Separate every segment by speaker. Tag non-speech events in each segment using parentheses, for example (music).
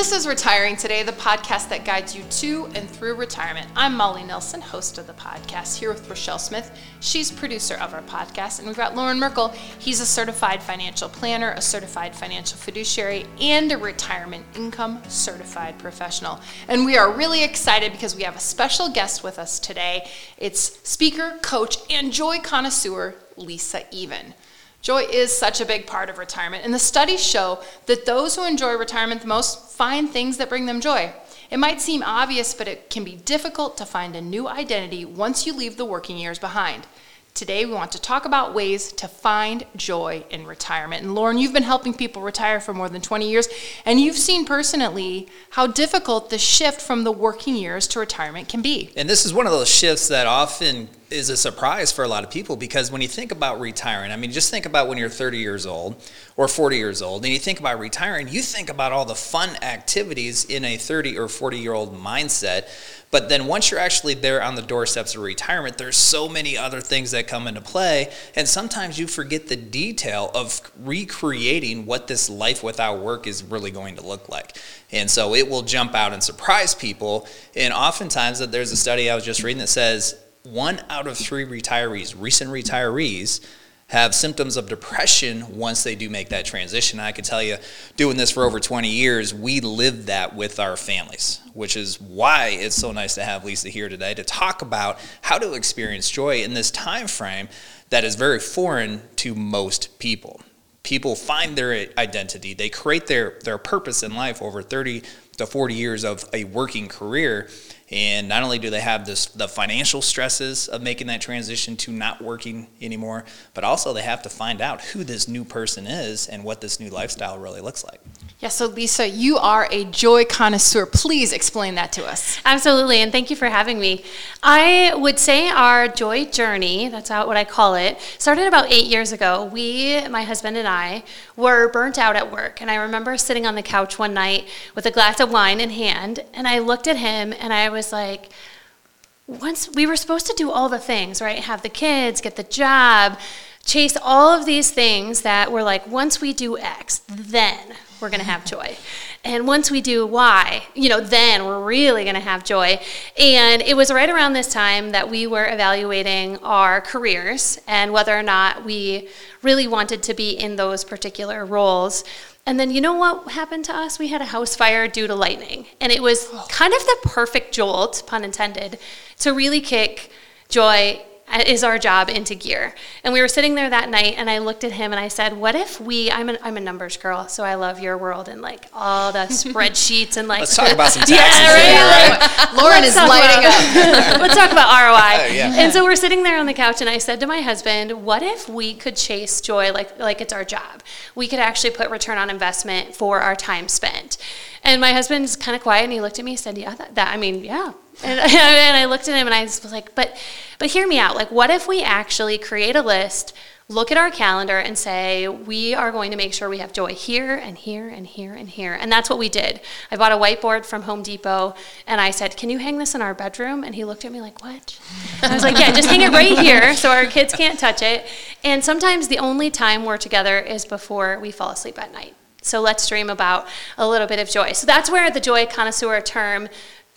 Speaker 1: this is Retiring Today, the podcast that guides you to and through retirement. I'm Molly Nelson, host of the podcast, here with Richelle Smith. She's producer of our podcast. And we've got Loren Merkle. He's a certified financial planner, a certified financial fiduciary, and a retirement income certified professional. And we are really excited because we have a special guest with us today. It's speaker, coach, and joy connoisseur, Lisa Even. Joy is such a big part of retirement, and the studies show that those who enjoy retirement the most find things that bring them joy. It might seem obvious, but it can be difficult to find a new identity once you leave the working years behind. Today, we want to talk about ways to find joy in retirement. And Loren, you've been helping people retire for more than 20 years, and you've seen personally how difficult the shift from the working years to retirement can be.
Speaker 2: And this is one of those shifts that often is a surprise for a lot of people because when you think about retiring, I mean, just think about when you're 30 years old or 40 years old, and you think about retiring, you think about all the fun activities in a 30 or 40 year old mindset. But then once you're actually there on the doorsteps of retirement, there's so many other things that come into play. And sometimes you forget the detail of recreating what this life without work is really going to look like. And so it will jump out and surprise people. And oftentimes, that there's a study I was just reading that says one out of three retirees, recent retirees, have symptoms of depression once they do make that transition. I can tell you, doing this for over 20 years, we live that with our families, which is why it's so nice to have Lisa here today to talk about how to experience joy in this time frame that is very foreign to most people. People find their identity, they create their, their purpose in life over 30 to 40 years of a working career and not only do they have this, the financial stresses of making that transition to not working anymore, but also they have to find out who this new person is and what this new lifestyle really looks like.
Speaker 1: Yeah, so Lisa, you are a joy connoisseur. Please explain that to us.
Speaker 3: Absolutely, and thank you for having me. I would say our joy journey, that's what I call it, started about eight years ago. We, my husband and I, were burnt out at work. And I remember sitting on the couch one night with a glass of wine in hand, and I looked at him and I was like, once we were supposed to do all the things, right? Have the kids, get the job, chase all of these things that were like, once we do X, then we're going to have joy. And once we do Y, you know, then we're really going to have joy. And it was right around this time that we were evaluating our careers and whether or not we really wanted to be in those particular roles. And then you know what happened to us? We had a house fire due to lightning. And it was oh. kind of the perfect jolt, pun intended, to really kick joy is our job into gear. And we were sitting there that night, and I looked at him and I said, "What if we? I'm a, I'm a numbers girl, so I love your world and like all the (laughs) spreadsheets and like."
Speaker 2: Let's talk about some (laughs) taxes.
Speaker 3: yeah, right.
Speaker 1: right. Loren is lighting
Speaker 3: about, up. (laughs) let's talk about ROI. Uh, yeah. And so we're sitting there on the couch, and I said to my husband, "What if we could chase joy like like it's our job? We could actually put return on investment for our time spent." And my husband's kind of quiet, and he looked at me and said, "Yeah, that, that I mean, yeah." And, (laughs) and I looked at him, and I was like, "But, but hear me out. Like, what if we actually create a list?" look at our calendar and say, we are going to make sure we have joy here and here and here and here. And that's what we did. I bought a whiteboard from Home Depot and I said, can you hang this in our bedroom? And he looked at me like, what? And I was like, yeah, just hang it right here so our kids can't touch it. And sometimes the only time we're together is before we fall asleep at night. So let's dream about a little bit of joy. So that's where the joy connoisseur term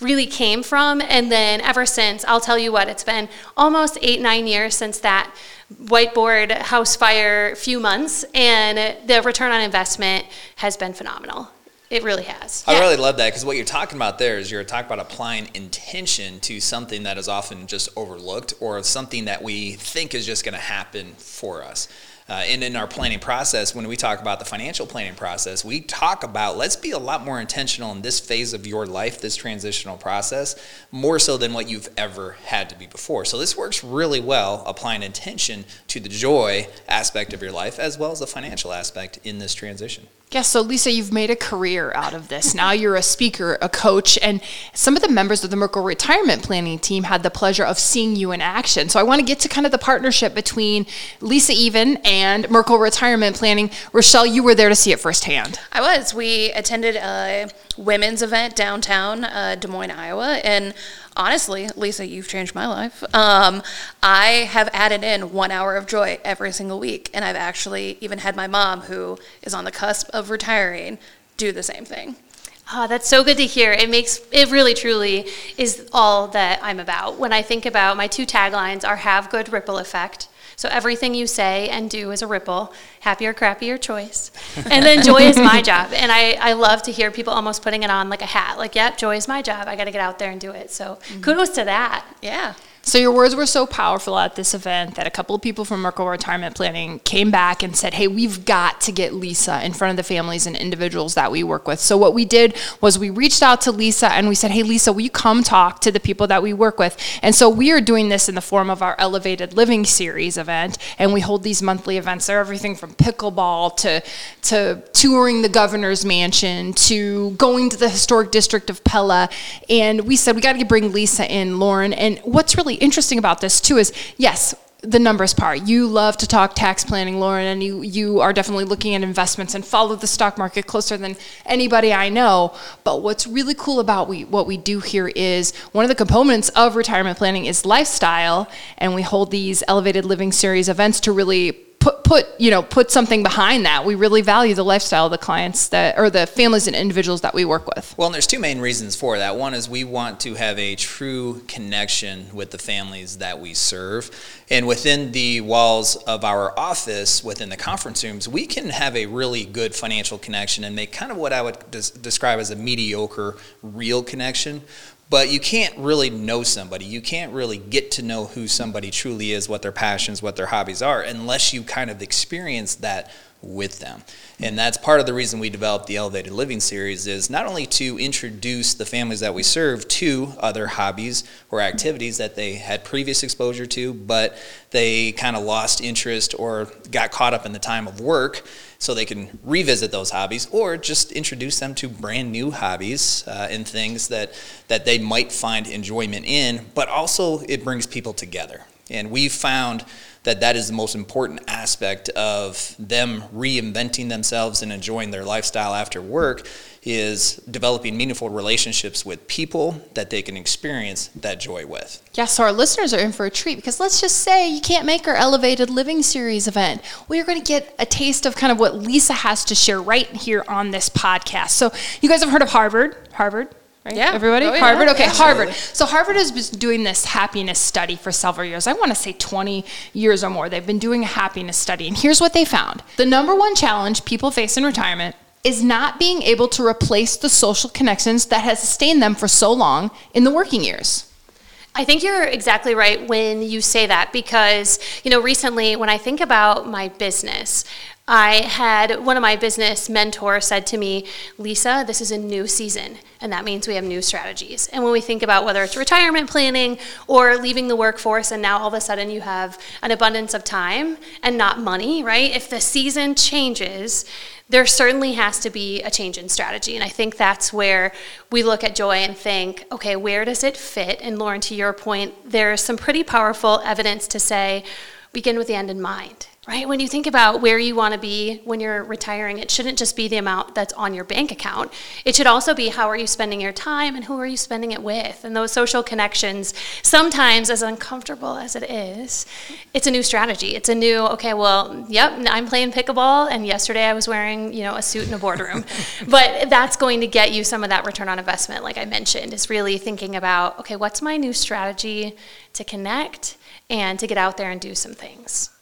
Speaker 3: really came from. And then ever since, I'll tell you what, it's been almost eight, nine years since that whiteboard house fire few months, and the return on investment has been phenomenal. It really has.
Speaker 2: I yeah. really love that because what you're talking about there is you're talking about applying intention to something that is often just overlooked or something that we think is just going to happen for us. Uh, and in our planning process, when we talk about the financial planning process, we talk about let's be a lot more intentional in this phase of your life, this transitional process, more so than what you've ever had to be before. So this works really well applying intention to the joy aspect of your life as well as the financial aspect in this transition.
Speaker 1: Yeah, so Lisa, you've made a career out of this. Now you're a speaker, a coach, and some of the members of the Merkle retirement planning team had the pleasure of seeing you in action. So I want to get to kind of the partnership between Lisa Even Merkle retirement planning. Richelle, you were there to see it firsthand.
Speaker 4: I was. We attended a women's event downtown uh, Des Moines, Iowa, and honestly, Lisa, you've changed my life. Um, I have added in one hour of joy every single week, and I've actually even had my mom, who is on the cusp of retiring, do the same thing.
Speaker 3: Oh, that's so good to hear. It makes it really truly is all that I'm about. When I think about my two taglines are have good ripple effect. So everything you say and do is a ripple. Happy or crappy, your choice. And then joy is my (laughs) job. And I, I love to hear people almost putting it on like a hat. Like, yep, joy is my job. I got to get out there and do it. So mm-hmm. kudos to that.
Speaker 4: Yeah.
Speaker 1: So your words were so powerful at this event that a couple of people from Merkle Retirement Planning came back and said, "Hey, we've got to get Lisa in front of the families and individuals that we work with." So what we did was we reached out to Lisa and we said, "Hey, Lisa, will you come talk to the people that we work with?" And so we are doing this in the form of our Elevated Living Series event, and we hold these monthly events. They're everything from pickleball to to touring the governor's mansion to going to the historic district of Pella. And we said we got to bring Lisa in, Loren. And what's really interesting about this too is yes, the numbers part. You love to talk tax planning, Loren, and you you are definitely looking at investments and follow the stock market closer than anybody I know. But what's really cool about we what we do here is one of the components of retirement planning is lifestyle, and we hold these elevated living series events to really put put you know put something behind that. We really value the lifestyle of the clients that or the families and individuals that we work with.
Speaker 2: Well, and there's two main reasons for that. One is we want to have a true connection with the families that we serve. And within the walls of our office, within the conference rooms, we can have a really good financial connection and make kind of what I would des- describe as a mediocre real connection. But you can't really know somebody. You can't really get to know who somebody truly is, what their passions, what their hobbies are, unless you kind of experience that with them. And that's part of the reason we developed the Elevated Living series is not only to introduce the families that we serve to other hobbies or activities that they had previous exposure to, but they kind of lost interest or got caught up in the time of work so they can revisit those hobbies or just introduce them to brand new hobbies uh, and things that, that they might find enjoyment in, but also it brings people together. And we found that that is the most important aspect of them reinventing themselves and enjoying their lifestyle after work is developing meaningful relationships with people that they can experience that joy with.
Speaker 1: Yeah, so our listeners are in for a treat because let's just say you can't make our Elevated Living Series event. We are going to get a taste of kind of what Lisa has to share right here on this podcast. So, you guys have heard of Harvard? Harvard? Right?
Speaker 4: Yeah.
Speaker 1: Everybody?
Speaker 4: Oh, yeah.
Speaker 1: Harvard? Okay,
Speaker 2: Absolutely.
Speaker 1: Harvard. So, Harvard has been doing this happiness study for several years. I want to say 20 years or more. They've been doing a happiness study. And here's what they found the number one challenge people face in retirement is not being able to replace the social connections that has sustained them for so long in the working years.
Speaker 3: I think you're exactly right when you say that because, you know, recently when I think about my business, I had one of my business mentors said to me, Lisa, this is a new season, and that means we have new strategies. And when we think about whether it's retirement planning or leaving the workforce, and now all of a sudden you have an abundance of time and not money, right? If the season changes, there certainly has to be a change in strategy. And I think that's where we look at joy and think, okay, where does it fit? And Loren, to your point, there's some pretty powerful evidence to say, begin with the end in mind right? When you think about where you want to be when you're retiring, it shouldn't just be the amount that's on your bank account. It should also be how are you spending your time and who are you spending it with? And those social connections, sometimes as uncomfortable as it is, it's a new strategy. It's a new, okay, well, yep, I'm playing pickleball and yesterday I was wearing, you know, a suit in a boardroom. (laughs) but that's going to get you some of that return on investment like I mentioned. Is really thinking about, okay, what's my new strategy to connect and to get out there and do some things.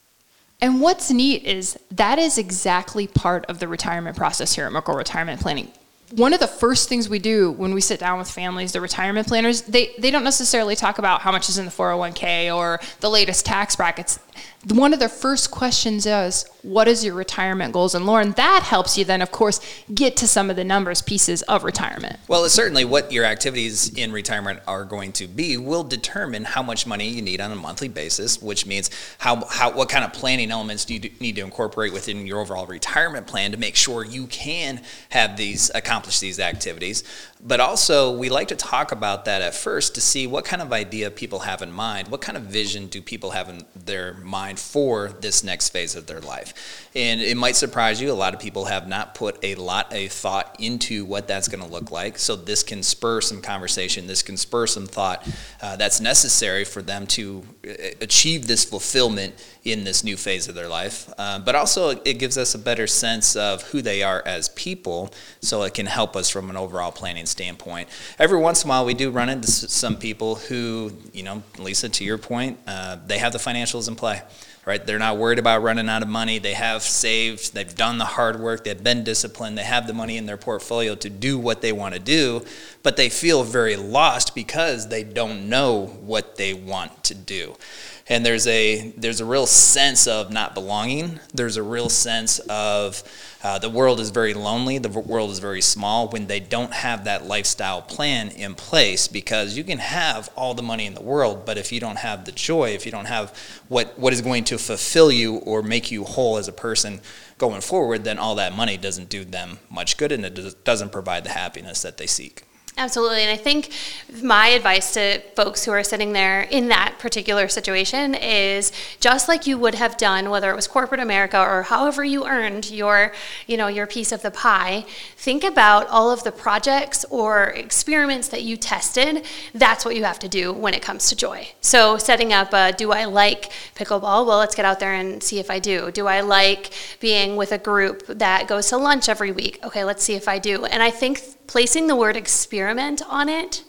Speaker 1: And what's neat is that is exactly part of the retirement process here at Merkle Retirement Planning. One of the first things we do when we sit down with families, the retirement planners, they, they don't necessarily talk about how much is in the 401k or the latest tax brackets. One of their first questions is, What is your retirement goals? And Loren, that helps you then, of course, get to some of the numbers pieces of retirement.
Speaker 2: Well, certainly what your activities in retirement are going to be will determine how much money you need on a monthly basis, which means how, how what kind of planning elements do you do- need to incorporate within your overall retirement plan to make sure you can have these accomplish these activities. But also, we like to talk about that at first to see what kind of idea people have in mind. What kind of vision do people have in their mind for this next phase of their life? And it might surprise you, a lot of people have not put a lot of thought into what that's going to look like. So, this can spur some conversation, this can spur some thought uh, that's necessary for them to uh, achieve this fulfillment in this new phase of their life. Uh, but also, it gives us a better sense of who they are as people, so it can help us from an overall planning standpoint. Every once in a while, we do run into some people who, you know, Lisa, to your point, uh, they have the financials in play right? They're not worried about running out of money. They have saved, they've done the hard work, they've been disciplined, they have the money in their portfolio to do what they want to do, but they feel very lost because they don't know what they want to do and there's a there's a real sense of not belonging. There's a real sense of uh, the world is very lonely. The world is very small when they don't have that lifestyle plan in place. Because you can have all the money in the world, but if you don't have the joy, if you don't have what what is going to fulfill you or make you whole as a person going forward, then all that money doesn't do them much good, and it doesn't provide the happiness that they seek.
Speaker 3: Absolutely. And I think my advice to folks who are sitting there in that particular situation is just like you would have done whether it was corporate America or however you earned your, you know, your piece of the pie, think about all of the projects or experiments that you tested. That's what you have to do when it comes to joy. So setting up a do I like pickleball? Well, let's get out there and see if I do. Do I like being with a group that goes to lunch every week? Okay, let's see if I do. And I think placing the word experiment on it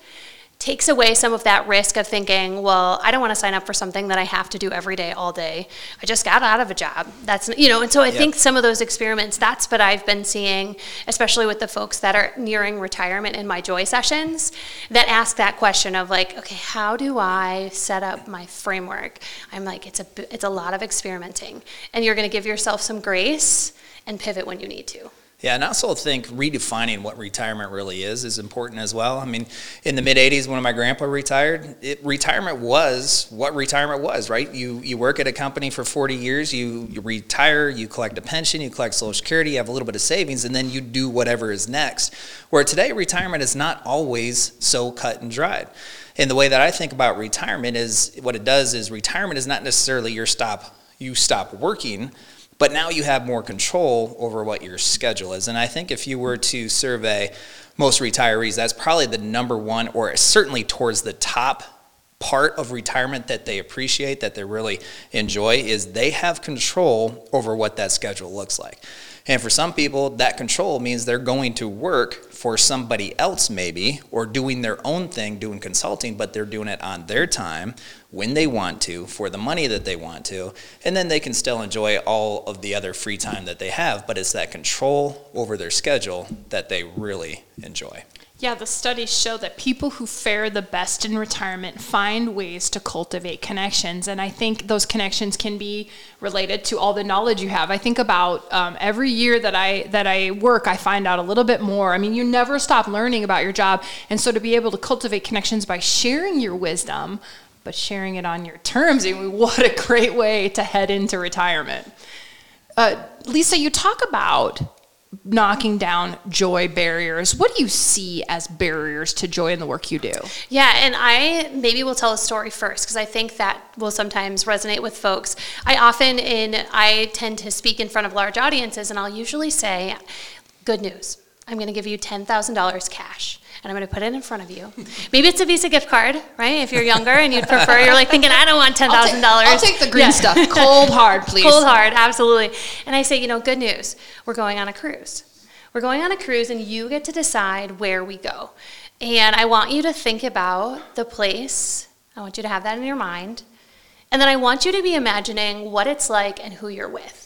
Speaker 3: takes away some of that risk of thinking, well, I don't want to sign up for something that I have to do every day, all day. I just got out of a job. That's, you know, and so I yep. think some of those experiments, that's what I've been seeing, especially with the folks that are nearing retirement in my joy sessions, that ask that question of like, okay, how do I set up my framework? I'm like, it's a, it's a lot of experimenting. And you're going to give yourself some grace and pivot when you need to.
Speaker 2: Yeah, and I also think redefining what retirement really is is important as well. I mean, in the mid '80s, when my grandpa retired, it, retirement was what retirement was, right? You you work at a company for 40 years, you, you retire, you collect a pension, you collect Social Security, you have a little bit of savings, and then you do whatever is next. Where today, retirement is not always so cut and dried. And the way that I think about retirement is what it does is retirement is not necessarily your stop you stop working but now you have more control over what your schedule is. And I think if you were to survey most retirees, that's probably the number one, or certainly towards the top part of retirement that they appreciate, that they really enjoy, is they have control over what that schedule looks like. And for some people, that control means they're going to work for somebody else, maybe, or doing their own thing, doing consulting, but they're doing it on their time when they want to, for the money that they want to, and then they can still enjoy all of the other free time that they have. But it's that control over their schedule that they really enjoy.
Speaker 1: Yeah, the studies show that people who fare the best in retirement find ways to cultivate connections. And I think those connections can be related to all the knowledge you have. I think about um, every year that I, that I work, I find out a little bit more. I mean, you never stop learning about your job. And so to be able to cultivate connections by sharing your wisdom, but sharing it on your terms, I mean, (laughs) what a great way to head into retirement. Uh, Lisa, you talk about knocking down joy barriers. What do you see as barriers to joy in the work you do?
Speaker 3: Yeah, and I maybe will tell a story first because I think that will sometimes resonate with folks. I often in I tend to speak in front of large audiences and I'll usually say, "Good news. I'm going to give you $10,000 cash." And I'm going to put it in front of you. Maybe it's a Visa gift card, right? If you're younger and you'd prefer, you're like thinking, I don't want ten thousand dollars.
Speaker 1: I'll take the green yeah. stuff, cold hard, (laughs) please.
Speaker 3: Cold hard, absolutely. And I say, you know, good news. We're going on a cruise. We're going on a cruise, and you get to decide where we go. And I want you to think about the place. I want you to have that in your mind. And then I want you to be imagining what it's like and who you're with.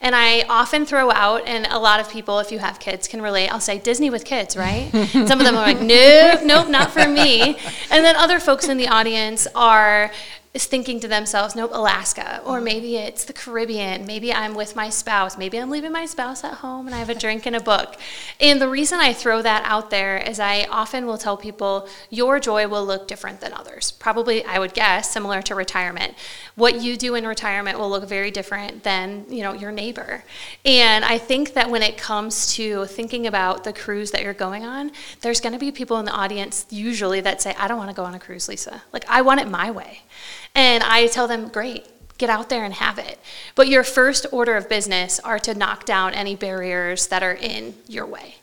Speaker 3: And I often throw out, and a lot of people, if you have kids, can relate. I'll say Disney with kids, right? (laughs) Some of them are like, nope, nope, not for me. And then other folks in the audience are is thinking to themselves, nope, Alaska, or mm-hmm. maybe it's the Caribbean, maybe I'm with my spouse, maybe I'm leaving my spouse at home and I have a drink and a book. And the reason I throw that out there is I often will tell people your joy will look different than others. Probably, I would guess, similar to retirement. What you do in retirement will look very different than, you know, your neighbor. And I think that when it comes to thinking about the cruise that you're going on, there's going to be people in the audience usually that say, I don't want to go on a cruise, Lisa. Like, I want it my way. And I tell them, great, get out there and have it. But your first order of business are to knock down any barriers that are in your way.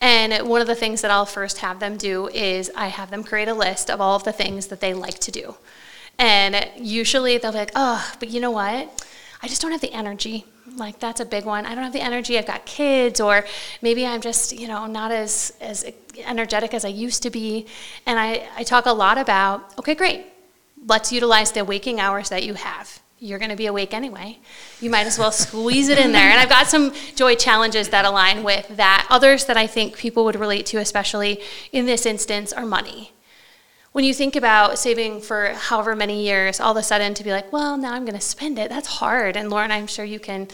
Speaker 3: And one of the things that I'll first have them do is I have them create a list of all of the things that they like to do. And usually they'll be like, oh, but you know what? I just don't have the energy. Like that's a big one. I don't have the energy. I've got kids, or maybe I'm just you know not as as energetic as I used to be. And I I talk a lot about okay, great. Let's utilize the waking hours that you have. You're going to be awake anyway. You might as well squeeze it in there. And I've got some joy challenges that align with that. Others that I think people would relate to, especially in this instance, are money when you think about saving for however many years, all of a sudden to be like, well, now I'm going to spend it, that's hard. And Loren, I'm sure you can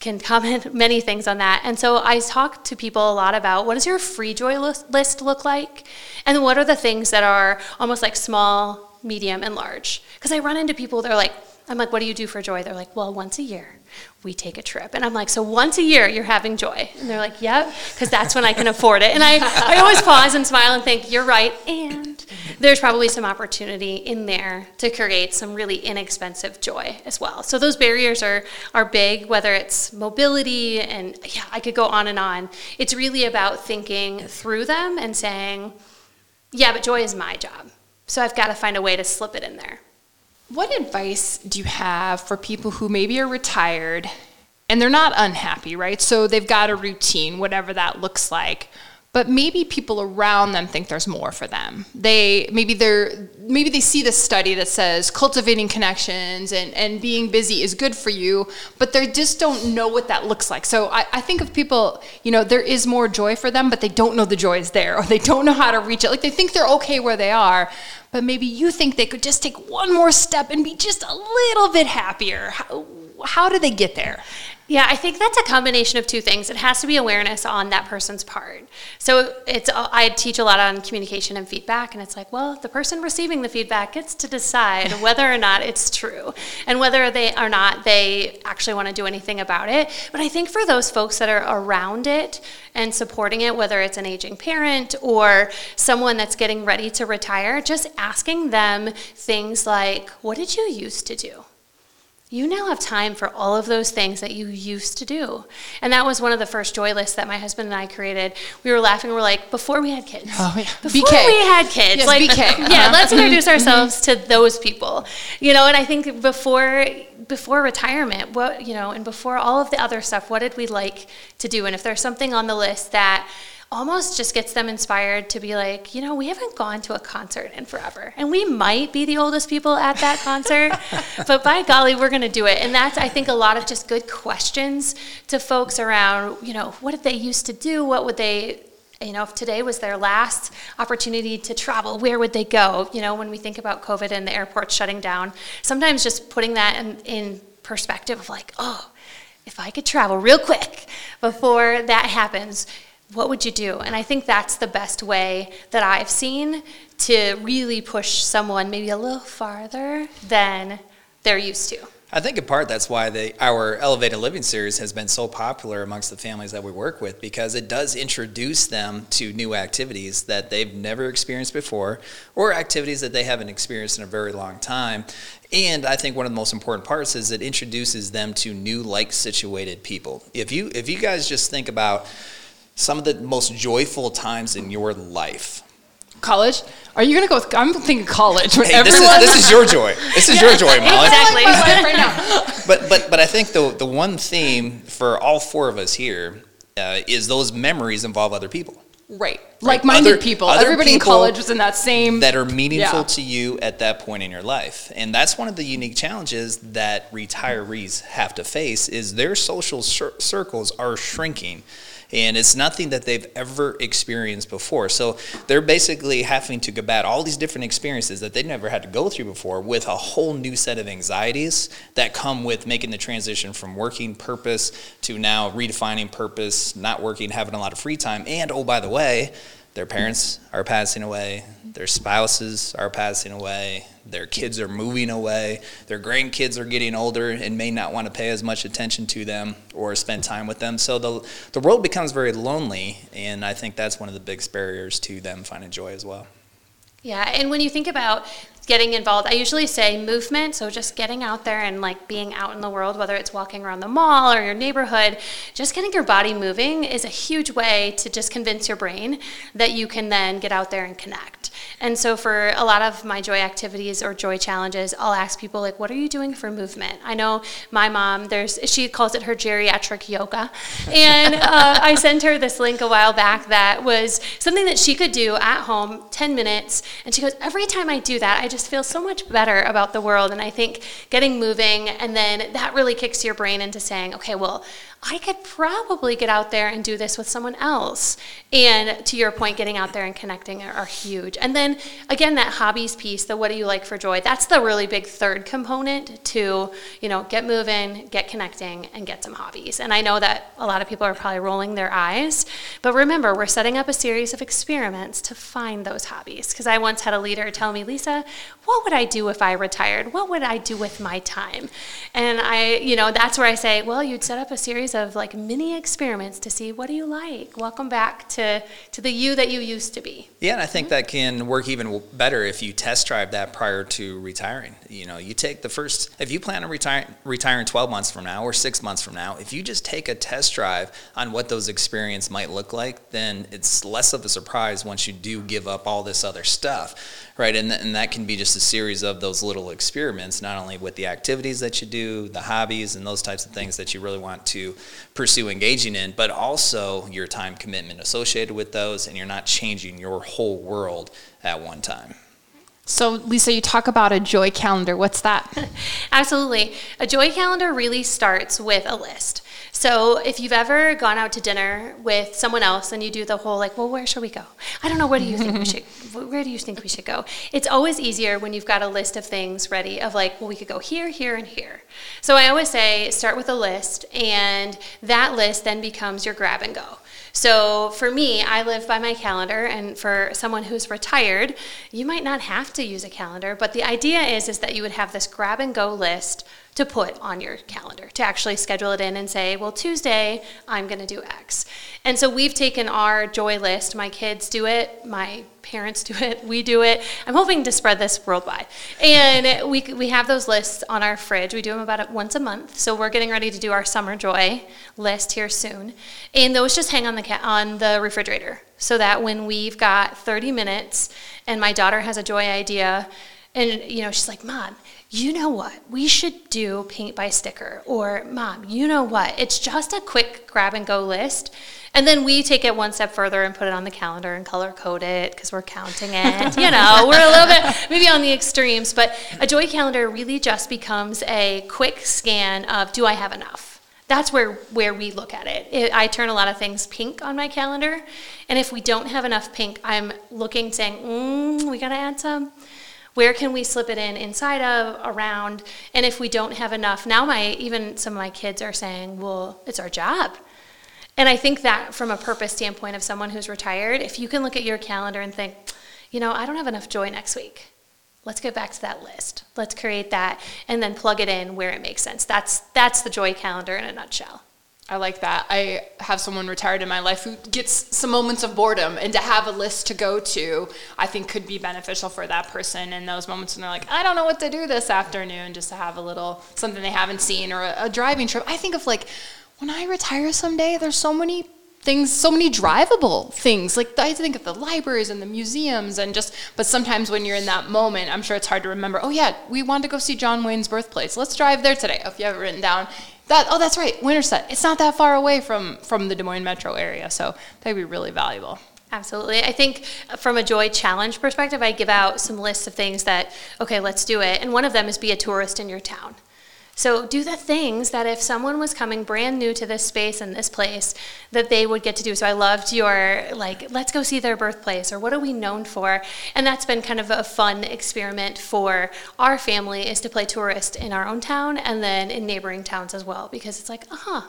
Speaker 3: can comment (laughs) many things on that. And so I talk to people a lot about what does your free joy list look like? And what are the things that are almost like small, medium, and large? Because I run into people, they're like, I'm like, what do you do for joy? They're like, well, once a year we take a trip. And I'm like, so once a year you're having joy? And they're like, yep, because that's when I can afford it. And I, I always pause and smile and think, you're right. And there's probably some opportunity in there to create some really inexpensive joy as well. So those barriers are, are big, whether it's mobility and yeah, I could go on and on. It's really about thinking through them and saying, yeah, but joy is my job. So I've got to find a way to slip it in there.
Speaker 1: What advice do you have for people who maybe are retired and they're not unhappy, right? So they've got a routine, whatever that looks like. But maybe people around them think there's more for them. They maybe they're maybe they see this study that says cultivating connections and, and being busy is good for you, but they just don't know what that looks like. So I, I think of people, you know, there is more joy for them, but they don't know the joy is there (laughs) or they don't know how to reach it. Like they think they're okay where they are, but maybe you think they could just take one more step and be just a little bit happier. How, how do they get there?
Speaker 3: Yeah, I think that's a combination of two things. It has to be awareness on that person's part. So it's I teach a lot on communication and feedback, and it's like, well, the person receiving the feedback gets to decide (laughs) whether or not it's true, and whether they or not they actually want to do anything about it. But I think for those folks that are around it and supporting it, whether it's an aging parent or someone that's getting ready to retire, just asking them things like, "What did you used to do?" You now have time for all of those things that you used to do. And that was one of the first joy lists that my husband and I created. We were laughing, we are like, before we had kids.
Speaker 1: Oh, yeah.
Speaker 3: Before
Speaker 1: BK.
Speaker 3: we had kids.
Speaker 1: Yes,
Speaker 3: like,
Speaker 1: BK. (laughs)
Speaker 3: Yeah, let's
Speaker 1: Uh-huh.
Speaker 3: introduce ourselves to those people. You know, and I think before before retirement, what you know, and before all of the other stuff, what did we like to do? And if there's something on the list that almost just gets them inspired to be like, you know, we haven't gone to a concert in forever. And we might be the oldest people at that concert, (laughs) but by golly, we're going to do it. And that's, I think, a lot of just good questions to folks around, you know, what did they used to do? What would they, you know, if today was their last opportunity to travel, where would they go? You know, when we think about COVID and the airports shutting down, sometimes just putting that in, in perspective of like, oh, if I could travel real quick (laughs) before that happens, what would you do? And I think that's the best way that I've seen to really push someone maybe a little farther than they're used to.
Speaker 2: I think in part that's why the, our elevated living series has been so popular amongst the families that we work with because it does introduce them to new activities that they've never experienced before or activities that they haven't experienced in a very long time. And I think one of the most important parts is it introduces them to new like situated people. If you if you guys just think about some of the most joyful times in your life.
Speaker 1: College? Are you gonna go with? I'm thinking college.
Speaker 2: Hey, this, is, this is your joy. This is your joy, Molly.
Speaker 3: Exactly.
Speaker 1: Like right now.
Speaker 2: But but but I think the the one theme for all four of us here uh, is those memories involve other people
Speaker 1: Right. Like-minded
Speaker 2: Other-
Speaker 1: people.
Speaker 2: other
Speaker 1: Everybody in college was in that same.
Speaker 2: that are meaningful
Speaker 1: Yeah.
Speaker 2: to you at that point in your life. And that's one of the unique challenges that retirees have to face is their social cir- circles are shrinking. And it's nothing that they've ever experienced before. So they're basically having to combat all these different experiences that they never had to go through before with a whole new set of anxieties that come with making the transition from working purpose to now redefining purpose, not working, having a lot of free time. And oh, by the way, their parents are passing away, their spouses are passing away, their kids are moving away, their grandkids are getting older and may not want to pay as much attention to them or spend time with them. So the, the world becomes very lonely, and I think that's one of the biggest barriers to them finding joy as well.
Speaker 3: Yeah, and when you think about getting involved, I usually say movement, so just getting out there and like being out in the world, whether it's walking around the mall or your neighborhood, just getting your body moving is a huge way to just convince your brain that you can then get out there and connect. And so for a lot of my joy activities or joy challenges, I'll ask people like, "What are you doing for movement?" I know my mom. There's she calls it her geriatric yoga, and (laughs) uh, I sent her this link a while back that was something that she could do at home, 10 minutes. And she goes, every time I do that, I just feel so much better about the world. And I think getting moving and then that really kicks your brain into saying, okay, well, I could probably get out there and do this with someone else. And to your point, getting out there and connecting are, huge. And then again, that hobbies piece, the what do you like for joy, that's the really big third component to, you know, get moving, get connecting, and get some hobbies. And I know that a lot of people are probably rolling their eyes, but remember, we're setting up a series of experiments to find those hobbies. Because I once had a leader tell me, Lisa, what would I do if I retired? What would I do with my time? And I, you know, that's where I say, well, you'd set up a series of like mini experiments to see what do you like. Welcome back to to the you that you used to be.
Speaker 2: Yeah, and I think mm-hmm. that can work even better if you test drive that prior to retiring. You know, you take the first if you plan on retire, retiring 12 months from now or 6 months from now, if you just take a test drive on what those experiences might look like, then it's less of a surprise once you do give up all this other stuff right? And, th- and that can be just a series of those little experiments, not only with the activities that you do, the hobbies, and those types of things that you really want to pursue engaging in, but also your time commitment associated with those, and you're not changing your whole world at one time.
Speaker 1: So, Lisa, you talk about a joy calendar. What's that? (laughs)
Speaker 3: Absolutely. A joy calendar really starts with a list. So if you've ever gone out to dinner with someone else and you do the whole like, well, where should we go? I don't know. Where do you think we should? (laughs) Where do you think we should go? It's always easier when you've got a list of things ready of like, well, we could go here, here, and here. So I always say start with a list, and that list then becomes your grab and go. So for me, I live by my calendar, and for someone who's retired, you might not have to use a calendar, but the idea is is that you would have this grab and go list to put on your calendar, to actually schedule it in and say, well, Tuesday, I'm going to do X. And so we've taken our joy list. My kids do it, my parents do it, we do it. I'm hoping to spread this worldwide. And we, we have those lists on our fridge. We do them about once a month. So we're getting ready to do our summer joy list here soon. And those just hang on the, ca- on the refrigerator so that when we've got 30 minutes and my daughter has a joy idea, and you know she's like mom you know what? We should do paint by sticker. Or, mom, you know what? It's just a quick grab and go list. And then we take it one step further and put it on the calendar and color code it because we're counting it. you know, (laughs) we're a little bit maybe on the extremes, but a joy calendar really just becomes a quick scan of do I have enough? That's where, where we look at it. it. I turn a lot of things pink on my calendar. And if we don't have enough pink, I'm looking, saying, mm, we got to add some where can we slip it in inside of around? And if we don't have enough now my even some of my kids are saying well it's our job. And i think that from a purpose standpoint of someone who's retired if you can look at your calendar and think you know i don't have enough joy next week. Let's get back to that list. Let's create that and then plug it in where it makes sense. That's that's the joy calendar in a nutshell
Speaker 1: I like that. I have someone retired in my life who gets some moments of boredom, and to have a list to go to, I think could be beneficial for that person in those moments when they're like, I don't know what to do this afternoon, just to have a little something they haven't seen or a, a driving trip. I think of like, when I retire someday, there's so many things, so many drivable things. Like I think of the libraries and the museums and just, but sometimes when you're in that moment, I'm sure it's hard to remember, oh yeah, we want to go see John Wayne's birthplace. Let's drive there today. If you have it written down, that oh that's right, Winterset. It's not that far away from from the Des Moines metro area, so that'd be really valuable.
Speaker 3: Absolutely. I think uh, from a joy challenge perspective, I give out some lists of things that, okay, let's do it. And one of them is be a tourist in your town. So do the things that if someone was coming brand new to this space and this place, that they would get to do. So I loved your like, let's go see their birthplace or what are we known for? And that's been kind of a fun experiment for our family is to play tourist in our own town and then in neighboring towns as well because it's like, uh-huh,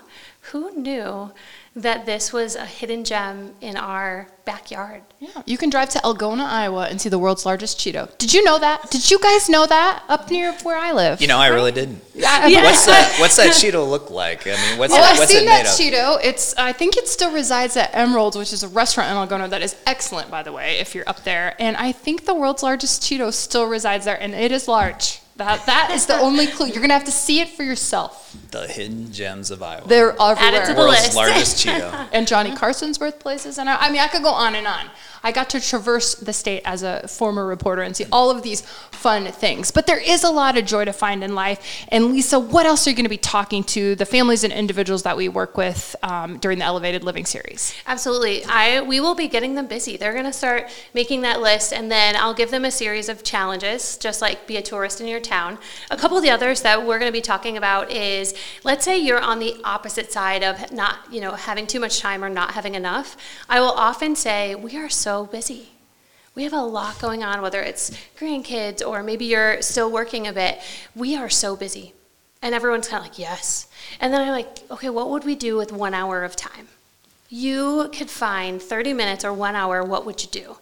Speaker 3: who knew that this was a hidden gem in our backyard.
Speaker 1: Yeah, you can drive to Algona, Iowa, and see the world's largest Cheeto. Did you know that? Did you guys know that up near where I live?
Speaker 2: You know, I really didn't.
Speaker 1: Yeah.
Speaker 2: What's that? (laughs) What's that Cheeto look like? I mean, what's
Speaker 1: well,
Speaker 2: it,
Speaker 1: I've
Speaker 2: what's
Speaker 1: seen that
Speaker 2: of?
Speaker 1: Cheeto. It's I think it still resides at Emerald's, which is a restaurant in Algona that is excellent, by the way, if you're up there. And I think the world's largest Cheeto still resides there, and it is large. That that is the only clue. You're gonna have to see it for yourself.
Speaker 2: The hidden gems of Iowa.
Speaker 1: They're
Speaker 3: Add it to the
Speaker 2: World's
Speaker 3: list.
Speaker 2: largest (laughs) Cheeto.
Speaker 1: and Johnny Carson's birthplaces, and I, I mean, I could go on and on. I got to traverse the state as a former reporter and see all of these fun things. But there is a lot of joy to find in life. And Lisa, what else are you going to be talking to the families and individuals that we work with um, during the Elevated Living series?
Speaker 3: Absolutely. I we will be getting them busy. They're going to start making that list, and then I'll give them a series of challenges, just like be a tourist in your town. A couple of the others that we're going to be talking about is, let's say you're on the opposite side of not, you know, having too much time or not having enough. I will often say we are so busy. We have a lot going on, whether it's grandkids or maybe you're still working a bit. We are so busy. And everyone's kind of like, yes. And then I'm like, okay, what would we do with one hour of time? You could find 30 minutes or one hour, what would you do?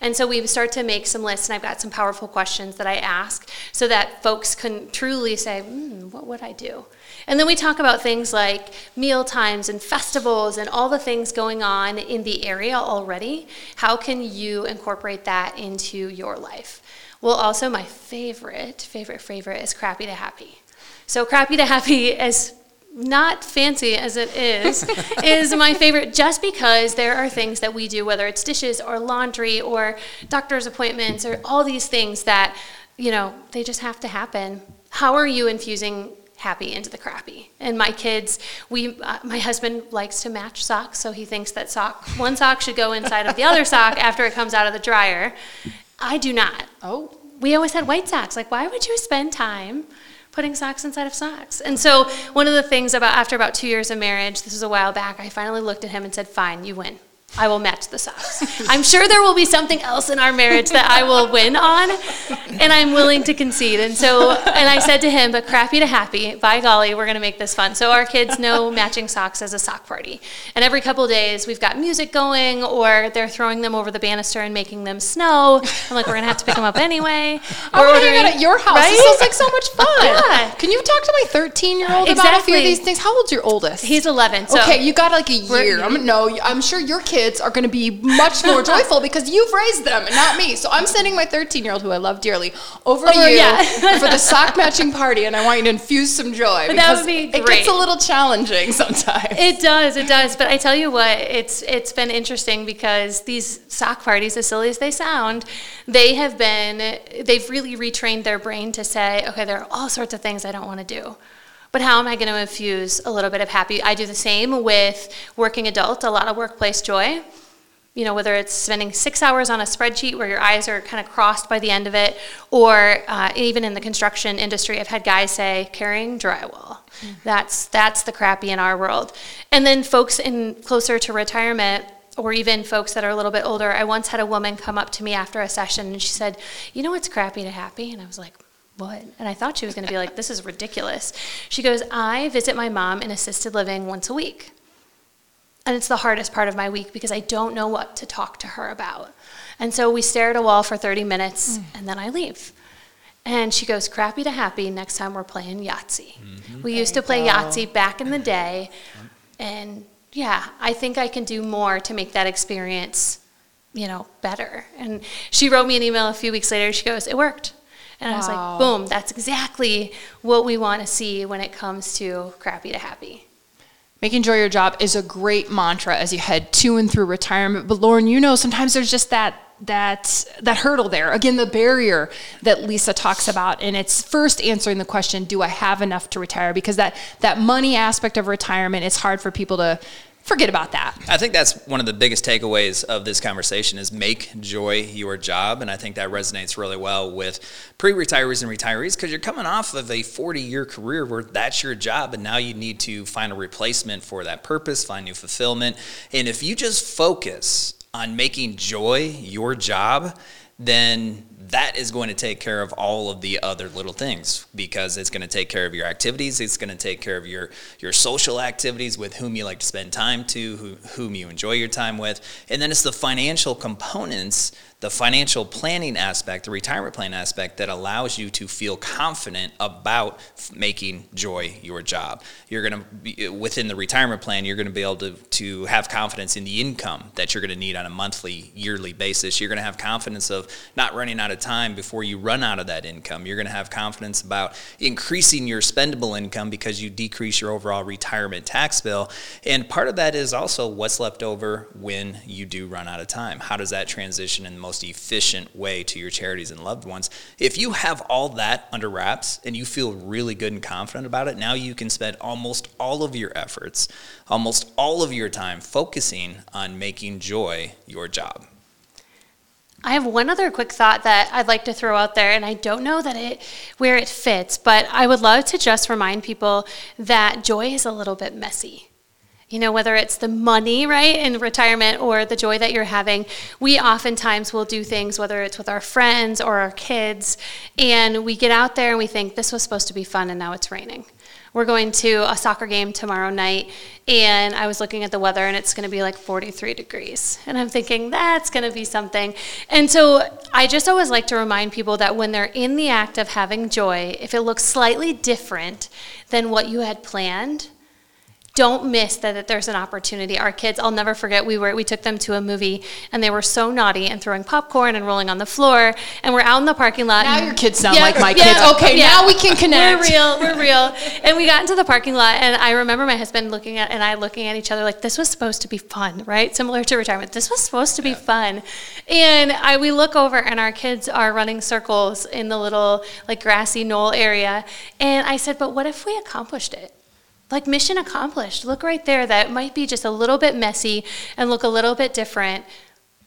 Speaker 3: And so we start to make some lists, and I've got some powerful questions that I ask so that folks can truly say, mm, what would I do? And then we talk about things like meal times and festivals and all the things going on in the area already. How can you incorporate that into your life? Well, also, my favorite, favorite, favorite is crappy to happy. So, crappy to happy, (laughs) as not fancy as it is, (laughs) is my favorite just because there are things that we do, whether it's dishes or laundry or doctor's appointments or all these things that, you know, they just have to happen. How are you infusing happy into the crappy? And my kids, we, uh, my husband likes to match socks, so he thinks that sock, one sock should go inside of the other sock after it comes out of the dryer. I do not.
Speaker 1: Oh.
Speaker 3: We always had white socks. Like, why would you spend time putting socks inside of socks. And so one of the things about after about two years of marriage, this was a while back, I finally looked at him and said, "Fine, you win." I will match the socks. I'm sure there will be something else in our marriage that I will win on, and I'm willing to concede. And so, and I said to him, but crappy to happy, by golly, we're going to make this fun. So our kids know matching socks as a sock party. And every couple days, we've got music going, or they're throwing them over the banister and making them snow. I'm like, we're going to have to pick them up anyway.
Speaker 1: I to hang out at your house.
Speaker 3: Right?
Speaker 1: This sounds like so much fun.
Speaker 3: Yeah.
Speaker 1: Can you talk to my 13 year old about a few of these things? How old's your oldest?
Speaker 3: He's 11. So
Speaker 1: okay, you got like a year. I'm no, I'm sure your kids are going to be much more (laughs) joyful because you've raised them and not me. So I'm sending my 13 year old, who I love dearly, over to you
Speaker 3: yeah.
Speaker 1: for the sock matching party, and I want you to infuse some joy
Speaker 3: That
Speaker 1: because
Speaker 3: would be great.
Speaker 1: it gets a little challenging sometimes.
Speaker 3: It does, it does. But I tell you what, it's it's been interesting because these sock parties, as silly as they sound, they have been they've really retrained their brain to say, okay, there are all sorts of things I don't want to do. But how am I going to infuse a little bit of happy? I do the same with working adult, a lot of workplace joy. You know, whether it's spending six hours on a spreadsheet where your eyes are kind of crossed by the end of it, or uh, even in the construction industry, I've had guys say carrying drywall. That's that's the crappy in our world. And then folks in closer to retirement, or even folks that are a little bit older. I once had a woman come up to me after a session and she said, "You know what's crappy to happy?" And I was like. What? And I thought she was going to be like, this is ridiculous. She goes, I visit my mom in assisted living once a week. And it's the hardest part of my week because I don't know what to talk to her about. And so we stare at a wall for 30 minutes and then I leave. And she goes, crappy to happy, next time we're playing Yahtzee. We used to play Yahtzee back in the (laughs) day. And yeah, I think I can do more to make that experience, you know, better. And she wrote me an email a few weeks later. She goes, it worked. And I was like, boom, that's exactly what we want to see when it comes to crappy to happy.
Speaker 1: Making joy your job is a great mantra as you head to and through retirement. But Loren, you know sometimes there's just that that that hurdle there. Again, the barrier that Lisa talks about, and it's first answering the question, "Do I have enough to retire?" Because that that money aspect of retirement, it's hard for people to forget about that.
Speaker 2: I think that's one of the biggest takeaways of this conversation is make joy your job. And I think that resonates really well with pre-retirees and retirees because you're coming off of a 40-year career where that's your job and now you need to find a replacement for that purpose, find new fulfillment. And if you just focus on making joy your job, then that is going to take care of all of the other little things because it's going to take care of your activities it's going to take care of your your social activities with whom you like to spend time to who, whom you enjoy your time with. And then it's the financial components the financial planning aspect, the retirement plan aspect that allows you to feel confident about making joy your job. You're going to be uh, within the retirement plan, you're going to be able to, to have confidence in the income that you're going to need on a monthly, yearly basis. You're going to have confidence of not running out of time before you run out of that income. You're going to have confidence about increasing your spendable income because you decrease your overall retirement tax bill. And part of that is also what's left over when you do run out of time. How does that transition in the most efficient way to your charities and loved ones? If you have all that under wraps and you feel really good and confident about it, now you can spend almost all of your efforts, almost all of your time focusing on making joy your job.
Speaker 3: I have one other quick thought that I'd like to throw out there, and I don't know that it where it fits, but I would love to just remind people that joy is a little bit messy. You know, whether it's the money, right, in retirement or the joy that you're having, we oftentimes will do things, whether it's with our friends or our kids, and we get out there and we think, this was supposed to be fun and now it's raining. We're going to a soccer game tomorrow night, and I was looking at the weather, and it's going to be like 43 degrees. And I'm thinking, that's going to be something. And so I just always like to remind people that when they're in the act of having joy, if it looks slightly different than what you had planned, don't miss that, that there's an opportunity. Our kids, I'll never forget, we were we took them to a movie and they were so naughty and throwing popcorn and rolling on the floor. And we're out in the parking lot.
Speaker 1: Now
Speaker 3: and,
Speaker 1: your kids sound
Speaker 3: Yeah,
Speaker 1: like my
Speaker 3: yeah,
Speaker 1: kids. Okay,
Speaker 3: yeah.
Speaker 1: now we can connect.
Speaker 3: We're real, we're (laughs) real. and we got into the parking lot and I remember my husband looking at and I looking at each other like this was supposed to be fun, right? Similar to retirement. This was supposed to be fun. And I we look over and our kids are running circles in the little like grassy knoll area. And I said, "But what if we accomplished it?" Like mission accomplished. Look right there. That might be just a little bit messy and look a little bit different,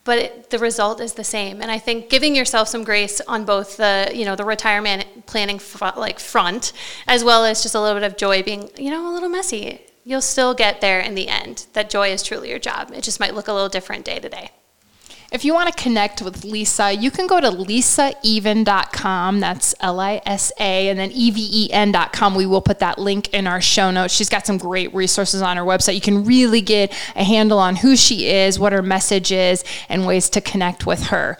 Speaker 3: but it, the result is the same. And I think giving yourself some grace on both the you know the retirement planning fr- like front, as well as just a little bit of joy being you know a little messy. You'll still get there in the end. That joy is truly your job. It just might look a little different day to day.
Speaker 1: If you want to connect with Lisa, you can go to lisaeven.com. That's L I S A and then E V E N.com. We will put that link in our show notes. She's got some great resources on her website. You can really get a handle on who she is, what her message is, and ways to connect with her.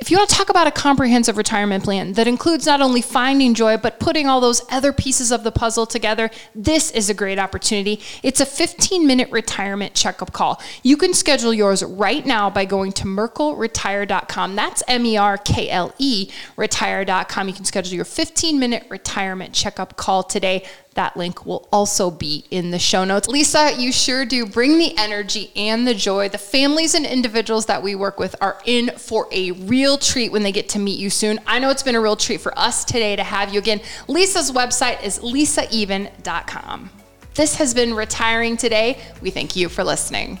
Speaker 1: If you want to talk about a comprehensive retirement plan that includes not only finding joy, but putting all those other pieces of the puzzle together, this is a great opportunity. It's a 15 minute retirement checkup call. You can schedule yours right now by going to merkleretire.com. That's M E R K L E retire.com. You can schedule your 15 minute retirement checkup call today. That link will also be in the show notes. Lisa, you sure do bring the energy and the joy. The families and individuals that we work with are in for a real treat when they get to meet you soon. I know it's been a real treat for us today to have you again. Lisa's website is lisaeven.com. This has been Retiring Today. We thank you for listening.